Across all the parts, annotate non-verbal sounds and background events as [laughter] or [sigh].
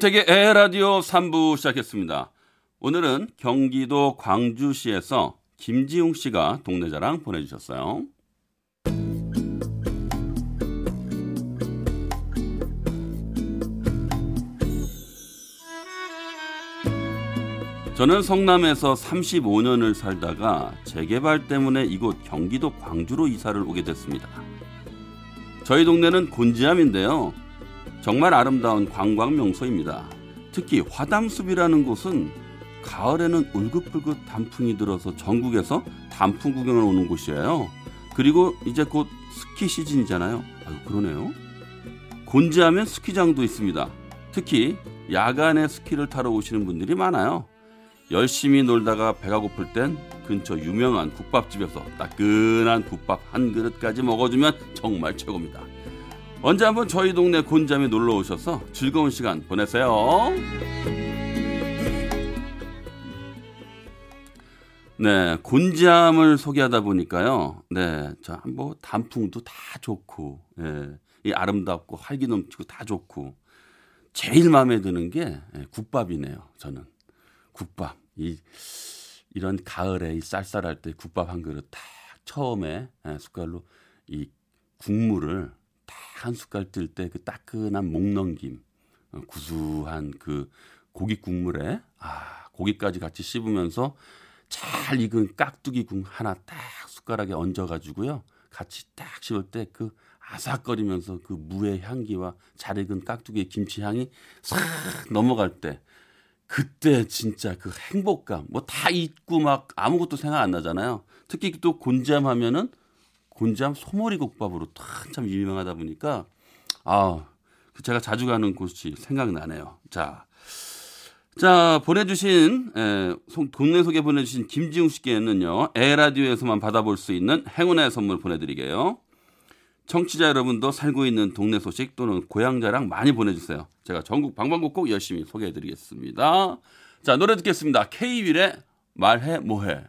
윤택의 에라디오 3부 시작했습니다. 오늘은 경기도 광주시에서 김지웅 씨가 동네 자랑 보내주셨어요. 저는 성남에서 35년을 살다가 재개발 때문에 이곳 경기도 광주로 이사를 오게 됐습니다. 저희 동네는 곤지암인데요. 정말 아름다운 관광 명소입니다. 특히 화담숲이라는 곳은 가을에는 울긋불긋 단풍이 들어서 전국에서 단풍 구경을 오는 곳이에요. 그리고 이제 곧 스키 시즌이잖아요. 아유 그러네요. 곤지하면 스키장도 있습니다. 특히 야간에 스키를 타러 오시는 분들이 많아요. 열심히 놀다가 배가 고플 땐 근처 유명한 국밥집에서 따끈한 국밥 한 그릇까지 먹어주면 정말 최고입니다. 언제 한번 저희 동네 곤잠에 놀러 오셔서 즐거운 시간 보내세요. 네, 곤잠을 소개하다 보니까요. 네, 자, 뭐 단풍도 다 좋고, 예, 이 아름답고 활기 넘치고 다 좋고, 제일 마음에 드는 게 예, 국밥이네요. 저는 국밥 이 이런 가을에 이 쌀쌀할 때 국밥 한 그릇 딱 처음에 예, 숟갈로 이 국물을 딱 한 숟갈 뜰 때 그 따끈한 목 넘김, 어, 구수한 그 고기 국물에 아 고기까지 같이 씹으면서 잘 익은 깍두기 국 하나 딱 숟가락에 얹어가지고요 같이 딱 씹을 때 그 아삭거리면서 그 무의 향기와 잘 익은 깍두기 김치 향이 싹 넘어갈 때 그때 진짜 그 행복감 뭐 다 잊고 막 아무것도 생각 안 나잖아요. 특히 또 곤잠 하면은 곤잠 소머리 국밥으로 한참 유명하다 보니까 아 제가 자주 가는 곳이 생각나네요. 자, 자 보내주신 에, 송- 동네 소개 보내주신 김지웅 씨께는요 에 라디오에서만 받아볼 수 있는 행운의 선물 보내드리게요. 청취자 여러분도 살고 있는 동네 소식 또는 고향 자랑 많이 보내주세요. 제가 전국 방방곡곡 열심히 소개해드리겠습니다. 자 노래 듣겠습니다. K-윌의 말해 뭐해.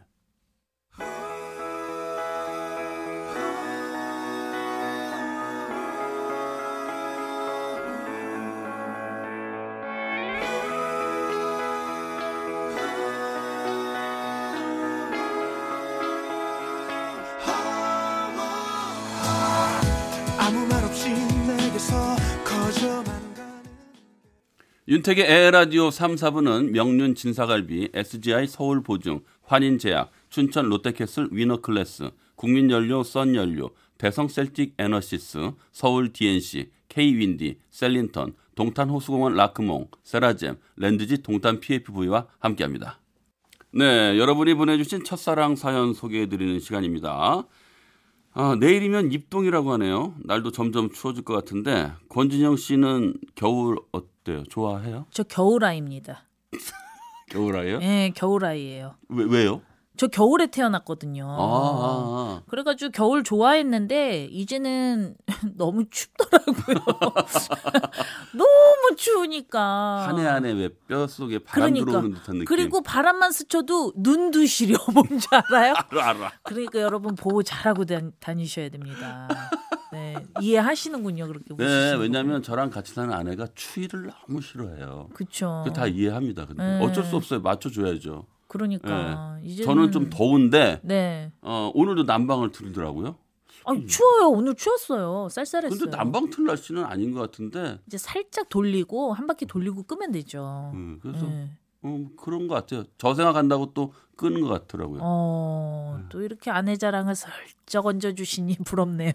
윤택의 에헤라디오 3, 4부는 명륜 진사갈비, SGI 서울보증, 환인제약, 춘천 롯데캐슬 위너클래스, 국민연료 썬연료, 대성 셀틱 에너시스, 서울 DNC, K윈디, 셀린턴, 동탄호수공원 라크몽, 세라젬, 랜드지 동탄 PFV와 함께합니다. 네, 여러분이 보내주신 첫사랑 사연 소개해드리는 시간입니다. 아, 내일이면 입동이라고 하네요. 날도 점점 추워질 것 같은데 권진영 씨는 겨울 어때요? 좋아해요? 저 겨울아이입니다. 겨울아이요? 예, 겨울아이예요. 왜, 왜요? 저 겨울에 태어났거든요. 아, 아, 그래가지고 겨울 좋아했는데 이제는 [laughs] 너무 춥더라고요. [laughs] 너무 추우니까. 한 해 한 해 왜 뼛속에 바람 아. 그러니까. 들어오는 듯한 느낌. 그리고 바람만 스쳐도 눈도 시려 [laughs] 뭔지 알아요? 알아, 알아. 그러니까 여러분 보호 잘하고 다, 다니셔야 됩니다. 네, 이해하시는군요 그렇게 네, 왜냐하면 저랑 같이 사는 아내가 추위를 너무 싫어해요. 그쵸. 그다 이해합니다. 근데 네. 어쩔 수 없어요. 맞춰줘야죠. 그러니까 이제 저는 좀 더운데 네. 어, 오늘도 난방을 틀더라고요. 아니 추워요. 오늘 추웠어요. 쌀쌀했어요. 근데 난방 틀 날씨는 아닌 것 같은데 이제 살짝 돌리고 한 바퀴 돌리고 끄면 되죠. 음, 그래서 네. 어, 그런 것 같아요. 저 생각한다고 또 끄는 것 같더라고요. 어, 네. 또 이렇게 아내 자랑을 슬쩍 얹어주시니 [laughs] 부럽네요.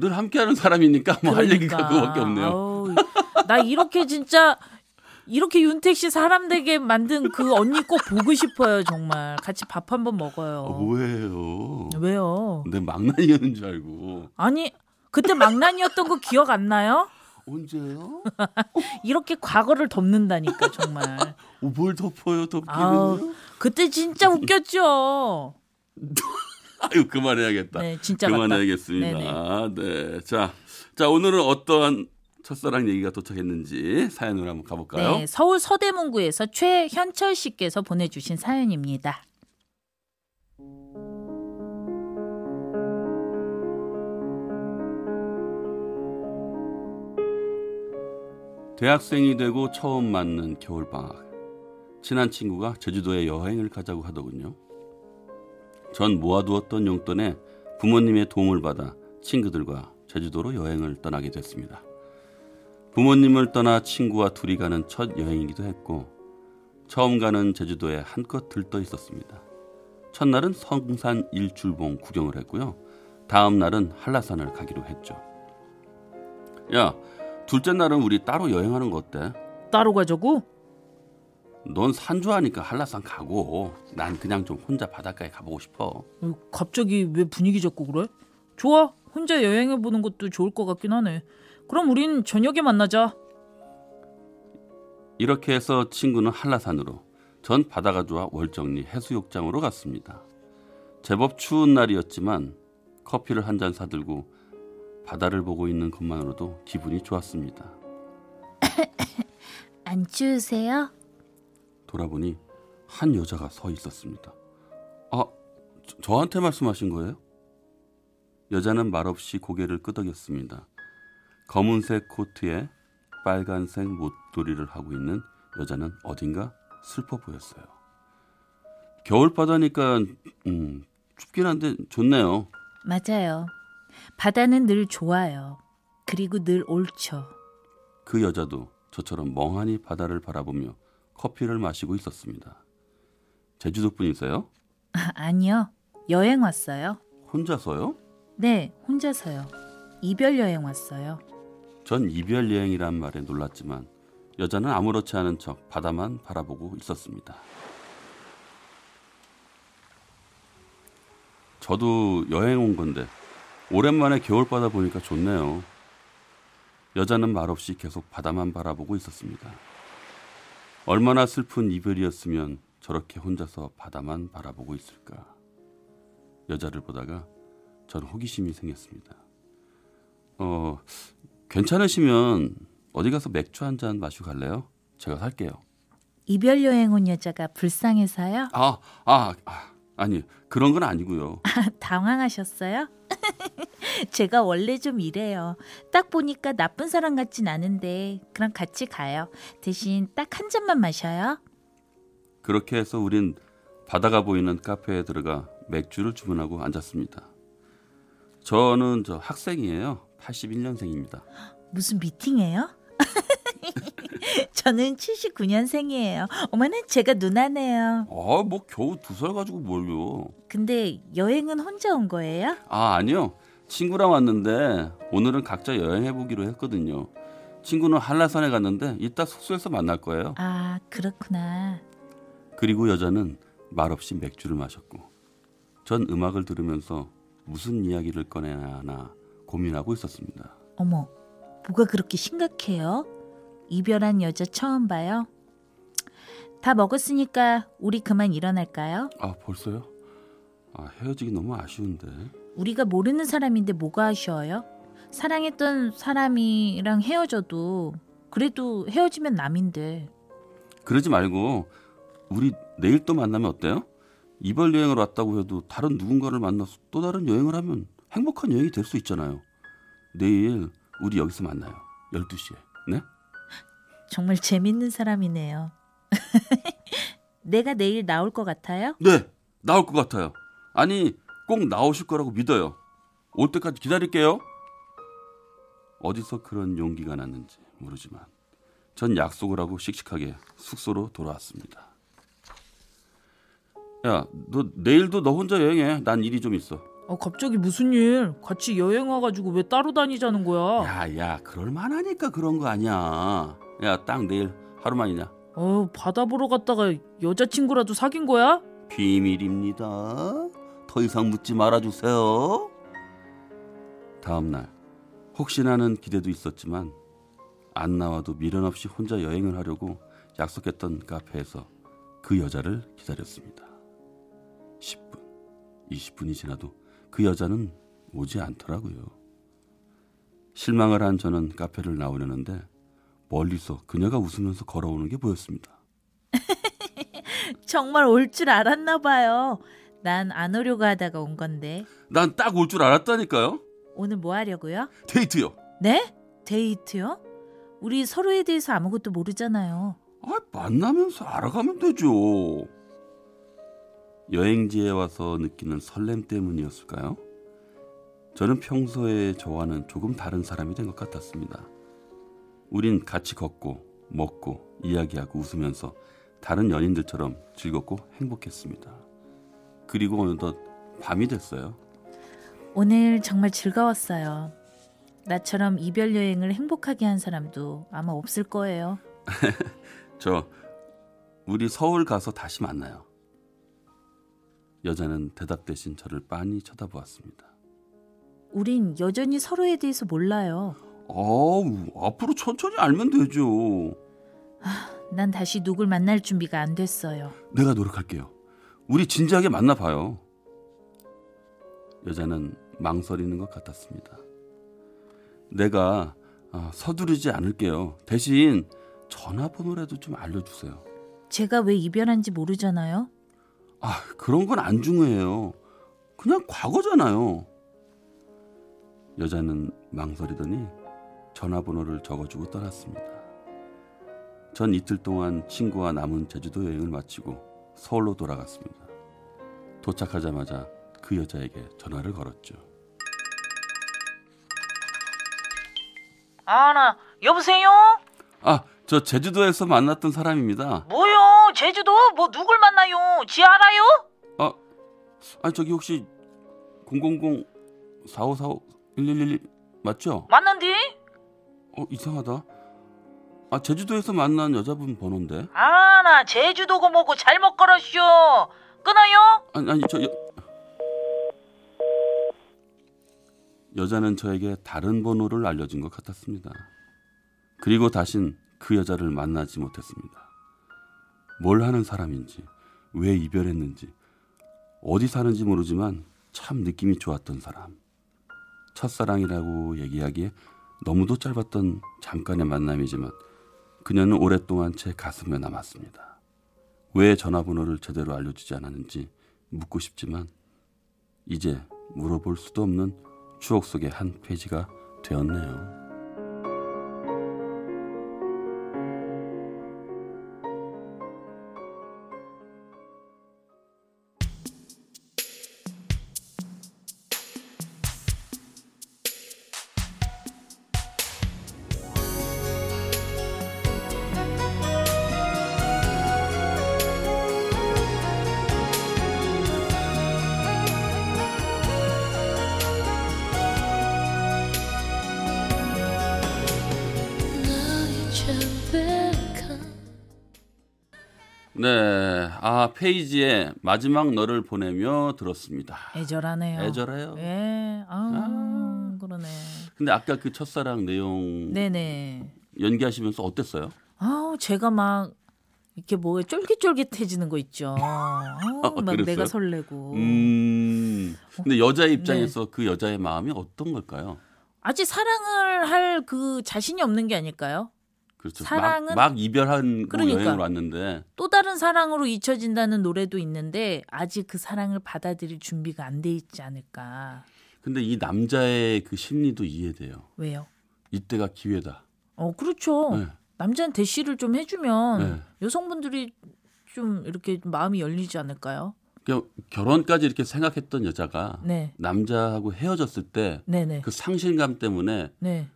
늘 함께하는 사람이니까 뭐할 얘기가 그러니까. 그거밖에 없네요. 아우, 나 이렇게 진짜 이렇게 윤택 씨 사람 되게 만든 그 언니 꼭 보고 싶어요 정말. 같이 밥 한번 먹어요. 어, 뭐예요? 왜요? 내 막나니였는 줄 알고 아니 그때 망난이었던 거 기억 안 나요? 언제요? [laughs] 이렇게 과거를 덮는다니까 정말. 어, 뭘 덮어요 덮기는요? 아우 그때 진짜 웃겼죠. [laughs] 아유 그만해야겠다. 네, 진짜. 그만해야겠습니다. 네, 자, 자 오늘은 어떠한 첫사랑 얘기가 도착했는지 사연으로 한번 가볼까요? 네, 서울 서대문구에서 최현철 씨께서 보내주신 사연입니다. 대학생이 되고 처음 맞는 겨울방학. 친한 친구가 제주도에 여행을 가자고 하더군요. 전 모아두었던 용돈에 부모님의 도움을 받아 친구들과 제주도로 여행을 떠나게 됐습니다. 부모님을 떠나 친구와 둘이 가는 첫 여행이기도 했고 처음 가는 제주도에 한껏 들떠 있었습니다. 첫날은 성산 일출봉 구경을 했고요. 다음 날은 한라산을 가기로 했죠. 야, 둘째 날은 우리 따로 여행하는 거 어때? 따로 가자고? 넌 산주하니까 한라산 가고 난 그냥 좀 혼자 바닷가에 가보고 싶어. 어, 갑자기 왜 분위기 잡고 그래? 좋아. 혼자 여행해 보는 것도 좋을 것 같긴 하네. 그럼 우린 저녁에 만나자. 이렇게 해서 친구는 한라산으로 전 바다가 좋아 월정리 해수욕장으로 갔습니다. 제법 추운 날이었지만 커피를 한 잔 사들고 바다를 보고 있는 것만으로도 기분이 좋았습니다. [coughs] 안 추우세요? 돌아보니 한 여자가 서 있었습니다. 아, 저, 저한테 말씀하신 거예요? 여자는 말없이 고개를 끄덕였습니다. 검은색 코트에 빨간색 못도리를 하고 있는 여자는 어딘가 슬퍼 보였어요. 겨울바다니까 음, 춥긴 한데 좋네요. 맞아요. 바다는 늘 좋아요. 그리고 늘 옳죠. 그 여자도 저처럼 멍하니 바다를 바라보며 커피를 마시고 있었습니다. 제주도 분이세요? 아, 아니요. 여행 왔어요. 혼자서요? 네, 혼자서요. 이별 여행 왔어요. 전 이별 여행이란 말에 놀랐지만 여자는 아무렇지 않은 척 바다만 바라보고 있었습니다. 저도 여행 온 건데 오랜만에 겨울바다 보니까 좋네요. 여자는 말없이 계속 바다만 바라보고 있었습니다. 얼마나 슬픈 이별이었으면 저렇게 혼자서 바다만 바라보고 있을까. 여자를 보다가 전 호기심이 생겼습니다. 어, 괜찮으시면 어디 가서 맥주 한 잔 마시고 갈래요? 제가 살게요. 이별 여행 온 여자가 불쌍해서요? 아, 아, 아 아니 그런 건 아니고요. [laughs] 당황하셨어요? [laughs] 제가 원래 좀 이래요. 딱 보니까 나쁜 사람 같진 않은데 그럼 같이 가요. 대신 딱 한 잔만 마셔요. 그렇게 해서 우린 바다가 보이는 카페에 들어가 맥주를 주문하고 앉았습니다. 저는 저 학생이에요. 81년생입니다. 무슨 미팅이에요? [laughs] 저는 79년생이에요. 어머나 제가 누나네요. 아, 뭐 겨우 두 살 가지고 뭘요? 근데 여행은 혼자 온 거예요? 아, 아니요. 친구랑 왔는데 오늘은 각자 여행해 보기로 했거든요. 친구는 한라산에 갔는데 이따 숙소에서 만날 거예요. 아 그렇구나. 그리고 여자는 말없이 맥주를 마셨고 전 음악을 들으면서 무슨 이야기를 꺼내야 하나 고민하고 있었습니다. 어머 뭐가 그렇게 심각해요? 이별한 여자 처음 봐요? 다 먹었으니까 우리 그만 일어날까요? 아, 벌써요? 아, 헤어지기 너무 아쉬운데. 우리가 모르는 사람인데 뭐가 아쉬워요? 사랑했던 사람이랑 헤어져도 그래도 헤어지면 남인데 그러지 말고 우리 내일 또 만나면 어때요? 이별 여행을 왔다고 해도 다른 누군가를 만나서 또 다른 여행을 하면 행복한 여행이 될 수 있잖아요. 내일 우리 여기서 만나요. 12시에. 네? 정말 재밌는 사람이네요. [laughs] 내가 내일 나올 것 같아요? 네. 나올 것 같아요. 아니, 꼭 나오실 거라고 믿어요. 올 때까지 기다릴게요. 어디서 그런 용기가 났는지 모르지만 전 약속을 하고 씩씩하게 숙소로 돌아왔습니다. 야, 너 내일도 너 혼자 여행해. 난 일이 좀 있어. 어, 갑자기 무슨 일? 같이 여행 와가지고 왜 따로 다니자는 거야? 야, 야, 그럴 만하니까 그런 거 아니야. 야, 딱 내일 하루만이냐? 어, 바다 보러 갔다가 여자친구라도 사귄 거야? 비밀입니다. 더 이상 묻지 말아주세요. 다음 날 혹시나는 기대도 있었지만 안 나와도 미련 없이 혼자 여행을 하려고 약속했던 카페에서 그 여자를 기다렸습니다. 10분, 20분이 지나도 그 여자는 오지 않더라고요. 실망을 한 저는 카페를 나오려는데 멀리서 그녀가 웃으면서 걸어오는 게 보였습니다. [laughs] 정말 올 줄 알았나 봐요. 난 안 오려고 하다가 온 건데. 난 딱 올 줄 알았다니까요. 오늘 뭐 하려고요? 데이트요. 네? 데이트요? 우리 서로에 대해서 아무것도 모르잖아요. 아, 만나면서 알아가면 되죠. 여행지에 와서 느끼는 설렘 때문이었을까요? 저는 평소에 저와는 조금 다른 사람이 된 것 같았습니다. 우린 같이 걷고 먹고 이야기하고 웃으면서 다른 연인들처럼 즐겁고 행복했습니다. 그리고 어느덧 밤이 됐어요. 오늘 정말 즐거웠어요. 나처럼 이별 여행을 행복하게 한 사람도 아마 없을 거예요. [laughs] 저 우리 서울 가서 다시 만나요. 여자는 대답 대신 저를 빤히 쳐다보았습니다. 우린 여전히 서로에 대해서 몰라요. 어우, 앞으로 천천히 알면 되죠. 난 다시 누굴 만날 준비가 안 됐어요. 내가 노력할게요. 우리 진지하게 만나봐요. 여자는 망설이는 것 같았습니다. 내가 아, 서두르지 않을게요. 대신 전화번호라도 좀 알려주세요. 제가 왜 이별한지 모르잖아요. 아, 그런 건 안 중요해요. 그냥 과거잖아요. 여자는 망설이더니 전화번호를 적어주고 떠났습니다. 전 이틀 동안 친구와 남은 제주도 여행을 마치고 서울로 돌아갔습니다. 도착하자마자 그 여자에게 전화를 걸었죠. 아, 나 여보세요? 아, 저 제주도에서 만났던 사람입니다. 뭐요? 제주도? 뭐 누굴 만나요? 지 알아요? 아, 아 저기 혹시 000 4545 1111 맞죠? 맞는디? 어 이상하다. 아 제주도에서 만난 여자분 번호인데. 아, 나 제주도고 뭐고 잘못 걸었쇼. 끊어요? 아니 아니 저 여... 여자는 저에게 다른 번호를 알려준 것 같았습니다. 그리고 다신 그 여자를 만나지 못했습니다. 뭘 하는 사람인지, 왜 이별했는지, 어디 사는지 모르지만 참 느낌이 좋았던 사람. 첫사랑이라고 얘기하기에 너무도 짧았던 잠깐의 만남이지만 그녀는 오랫동안 제 가슴에 남았습니다. 왜 전화번호를 제대로 알려주지 않았는지 묻고 싶지만 이제 물어볼 수도 없는 추억 속의 한 페이지가 되었네요. 페이지에 마지막 너를 보내며 들었습니다. 애절하네요. 애절해요. 예, 아, 그러네. 근데 아까 그 첫사랑 내용 네네. 연기하시면서 어땠어요? 아우 제가 막 이렇게 뭐에 쫄깃쫄깃해지는 거 있죠. 아우, 막 그랬어요? 내가 설레고. 음. 근데 여자의 입장에서 그 여자의 마음이 어떤 걸까요? 아직 사랑을 할 그 자신이 없는 게 아닐까요? 그렇죠. 사랑은- 막, 막 이별한 그러니까. 여행을 왔는데 또 다른 사랑으로 잊혀진다는 노래도 있는데 아직 그 사랑을 받아들일 준비가 안 돼 있지 않을까. 근데 이 남자의 그 심리도 이해돼요. 왜요? 이때가 기회다. 어 그렇죠. 네. 남자는 대시를 좀 해주면 네. 여성분들이 좀 이렇게 마음이 열리지 않을까요? 결혼까지 이렇게 생각했던 여자가 네, 남자하고 헤어졌을 때 그 상실감 때문에 네.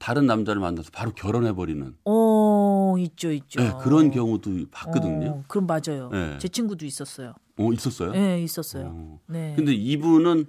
다른 남자를 만나서 바로 결혼해 버리는 어 있죠, 있죠. 네, 그런 경우도 봤거든요. 어, 그럼 맞아요. 네. 제 친구도 있었어요. 어, 있었어요? 네, 있었어요. 어. 네. 근데 이분은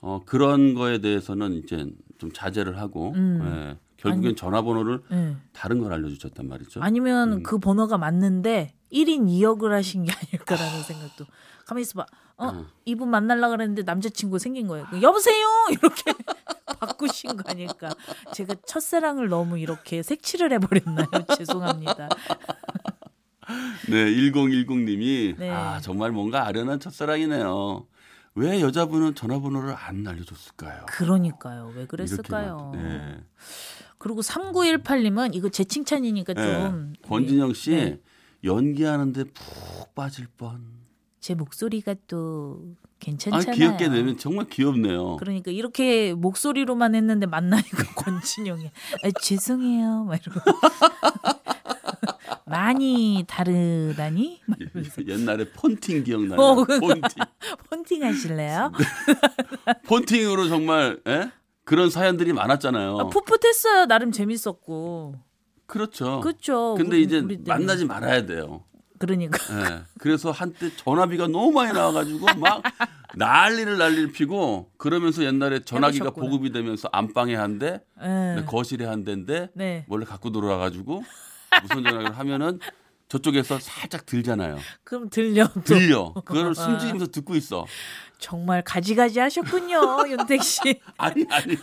어, 그런 거에 대해서는 이제 좀 자제를 하고 음. 예, 결국엔 아니- 전화번호를 네. 다른 걸 알려주셨단 말이죠. 아니면 음. 그 번호가 맞는데 1인 2역을 하신 게 아닐까라는 생각도. 가만히 있어봐. 어, 어. 이분 만나려고 그랬는데 남자친구 생긴 거예요. 그 여보세요! 이렇게 [laughs] 바꾸신 거 아닐까. 제가 첫사랑을 너무 이렇게 색칠을 해버렸나요? [laughs] 죄송합니다. 네, 1010님이 네. 아 정말 뭔가 아련한 첫사랑이네요. 왜 여자분은 전화번호를 안 알려줬을까요? 그러니까요. 왜 그랬을까요? 막, 네. 그리고 3918님은 이거 제 칭찬이니까 네. 좀 권진영 씨 네. 연기하는데 푹 빠질 뻔. 제 목소리가 또아 괜찮잖아요. 귀엽게 되면 정말 귀엽네요. 그러니까 이렇게 목소리로만 했는데 만나니까 [laughs] 권진영이 아, 죄송해요. 막 이러고 [laughs] 많이 다르다니? 막 이러면서. 옛날에 폰팅 기억나요? 어. 폰팅. [laughs] 폰팅 하실래요? 폰팅으로 정말 예? 그런 사연들이 많았잖아요. 아, 풋풋했어요. 나름 재밌었고. 그렇죠. 그렇죠. 근데 우리- 이제 우리. 만나지 말아야 돼요. 그러니까 예. 그래서 한때 전화비가 너무 많이 나와가지고 막 난리를 난리를 피고 그러면서 옛날에 전화기가 해보셨구나. 보급이 되면서 안방에 한 대, 예. 거실에 한 대인데 네. 원래 갖고 돌아가가지고 무선 전화기를 하면은 저쪽에서 살짝 들잖아요. 그럼 들려 또. 들려. 그거를 숨죽이면서 듣고 있어. 정말 가지가지 하셨군요, [laughs] 윤택 씨. 아니 아니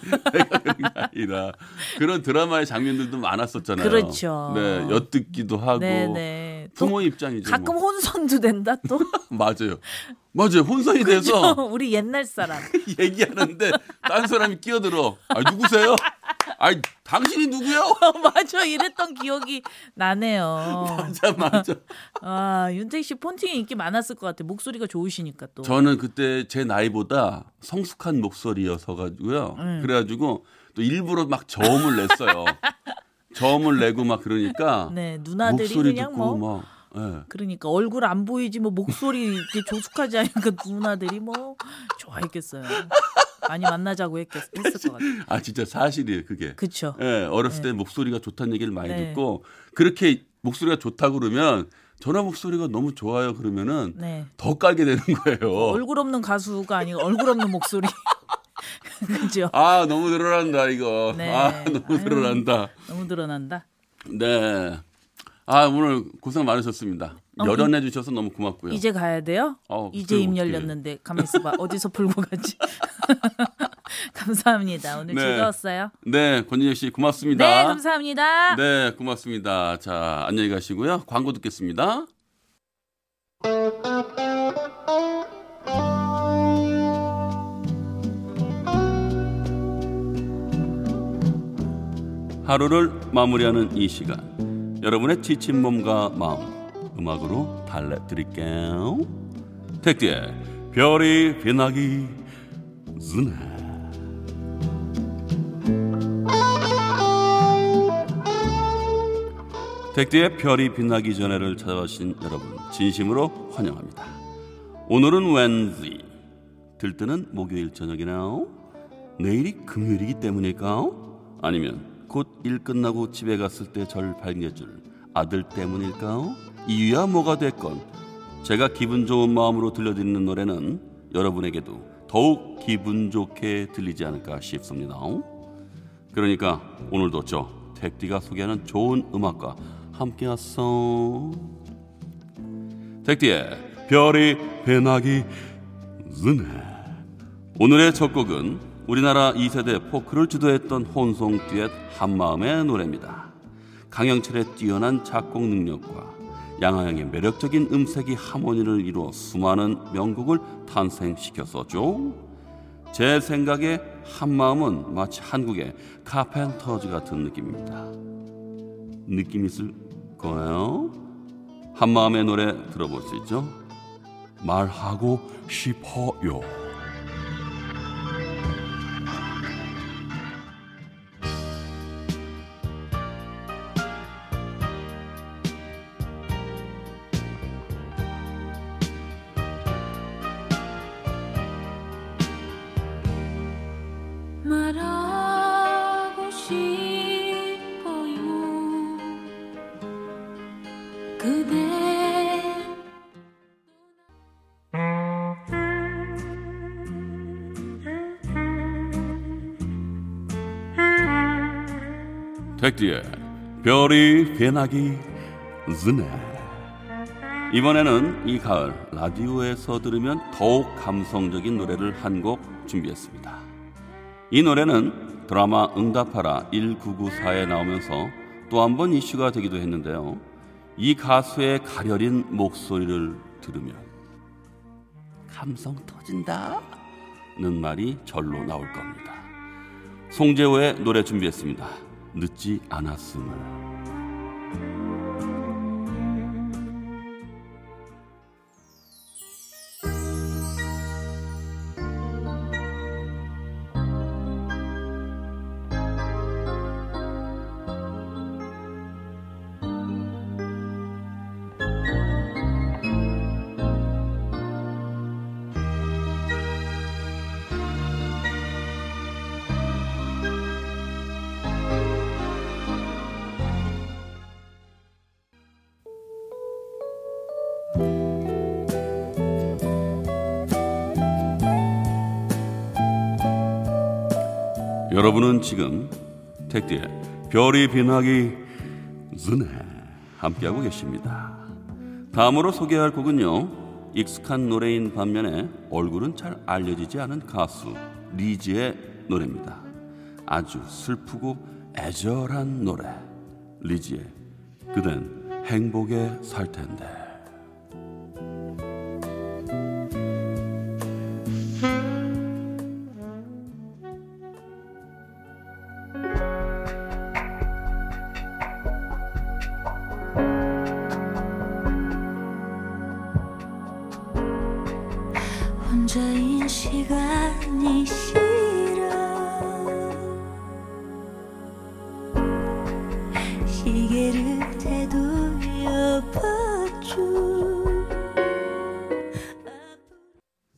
아니라 그런 드라마의 장면들도 많았었잖아요. 그렇죠. 네 엿듣기도 하고 네네. 또 부모 입장이죠. 가끔 뭐. 혼선도 된다 또. [laughs] 맞아요. 맞아요. 혼선이 돼서 우리 옛날 사람. [laughs] 얘기하는데 딴 사람이 끼어들어. 아 누구세요? 아 당신이 누구요? [laughs] 어, 맞아, 이랬던 기억이 나네요. 맞아 맞아. [laughs] 아, 윤택 씨 폰팅이 인기 많았을 것 같아. 목소리가 좋으시니까 또. 저는 그때 제 나이보다 성숙한 목소리여서 가지고요. 음. 그래가지고 또 일부러 막 저음을 냈어요. [laughs] 저음을 내고 막 그러니까 네, 누나들이 목소리 그냥 듣고 뭐막 예. 그러니까 얼굴 안 보이지 뭐 목소리 이렇게 조숙하지 않으니까 누나들이 뭐 좋아했겠어요. 많이 만나자고 했겠, 했을 것 같아요. 아 진짜 사실이에요 그게. 그쵸. 예, 어렸을 네. 때 목소리가 좋다는 얘기를 많이 네. 듣고 그렇게 목소리가 좋다 그러면 전화 목소리가 너무 좋아요 그러면은 네. 더 깔게 되는 거예요. 얼굴 없는 가수가 아니고 얼굴 없는 목소리. [laughs] 그죠? 아 너무 늘어난다 이거. 네. 아 너무 아유. 늘어난다. 너무 드러난다. 네. 아 오늘 고생 많으셨습니다. 열연해 주셔서 너무 고맙고요. 어, 이제 가야 돼요? 어, 이제 입. 열렸는데 가만 있어봐. 어디서 풀고 가지? [laughs] 감사합니다. 오늘 네. 즐거웠어요. 네, 권진혁 씨 고맙습니다. 네, 감사합니다. 네, 고맙습니다. 자, 안녕히 가시고요. 광고 듣겠습니다. 하루를 마무리하는 이 시간. 여러분의 지친 몸과 마음 음악으로 달래드릴게요. 택디의 별이 빛나기 전에. 택디의 별이 빛나기 전에를 찾아오신 여러분 진심으로 환영합니다. 오늘은 웬지 들뜨는 목요일 저녁이나요? 내일이 금요일이기 때문일까요? 아니면 곧 일 끝나고 집에 갔을 때절 발견해줄 아들 때문일까요? 이유야 뭐가 됐건 제가 기분 좋은 마음으로 들려드리는 노래는 여러분에게도 더욱 기분 좋게 들리지 않을까 싶습니다. 그러니까 오늘도 저 택디가 소개하는 좋은 음악과 함께 왔어. 택디의 별이 배나기 전에 오늘의 첫 곡은 우리나라 2세대 포크를 주도했던 혼성 듀엣 한마음의 노래입니다. 강영철의 뛰어난 작곡 능력과 양하영의 매력적인 음색이 하모니를 이루어 수많은 명곡을 탄생시켰었죠. 제 생각에 한마음은 마치 한국의 카펜터즈 같은 느낌입니다. 느낌 있을 거예요? 한마음의 노래 들어볼 수 있죠? 말하고 싶어요. 택디의 별이 변하기 전에 이번에는 이 가을 라디오에서 들으면 더욱 감성적인 노래를 한 곡 준비했습니다. 이 노래는 드라마 응답하라 1994에 나오면서 또 한 번 이슈가 되기도 했는데요. 이 가수의 가려린 목소리를 들으면 감성 터진다. 는 말이 절로 나올 겁니다. 송재호의 노래 준비했습니다. 늦지 않았음을. 여러분은 지금 택디의 별이 빛나기 전에 함께하고 계십니다. 다음으로 소개할 곡은요. 익숙한 노래인 반면에 얼굴은 잘 알려지지 않은 가수 리지의 노래입니다. 아주 슬프고 애절한 노래. 리지의 그댄 행복에 살 텐데. 혼자인 시간이 싫어 시계를 되돌려봤죠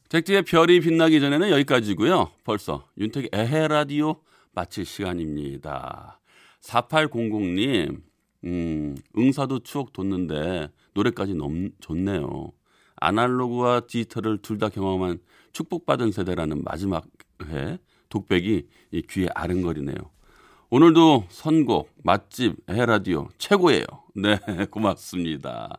택디의 별이 빛나기 전에는 여기까지고요. 벌써 윤택의 에헤 라디오 마칠 시간입니다. 4800님, 음, 응사도 추억 돋는데 노래까지 너무 좋네요. 아날로그와 디지털을 둘 다 경험한 축복받은 세대라는 마지막 회 독백이 이 귀에 아른거리네요. 오늘도 선곡, 맛집, 에헤라디오 최고예요. 네, [laughs] 고맙습니다.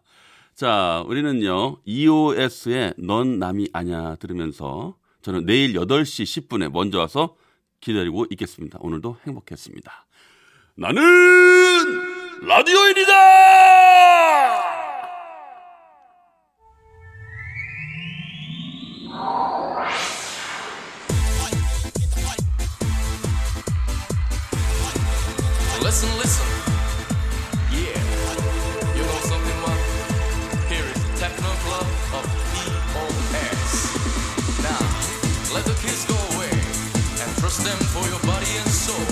자, 우리는요, EOS의 넌 남이 아냐 들으면서 저는 내일 8시 10분에 먼저 와서 기다리고 있겠습니다. 오늘도 행복했습니다. 나는 라디오인이다! For your body and soul.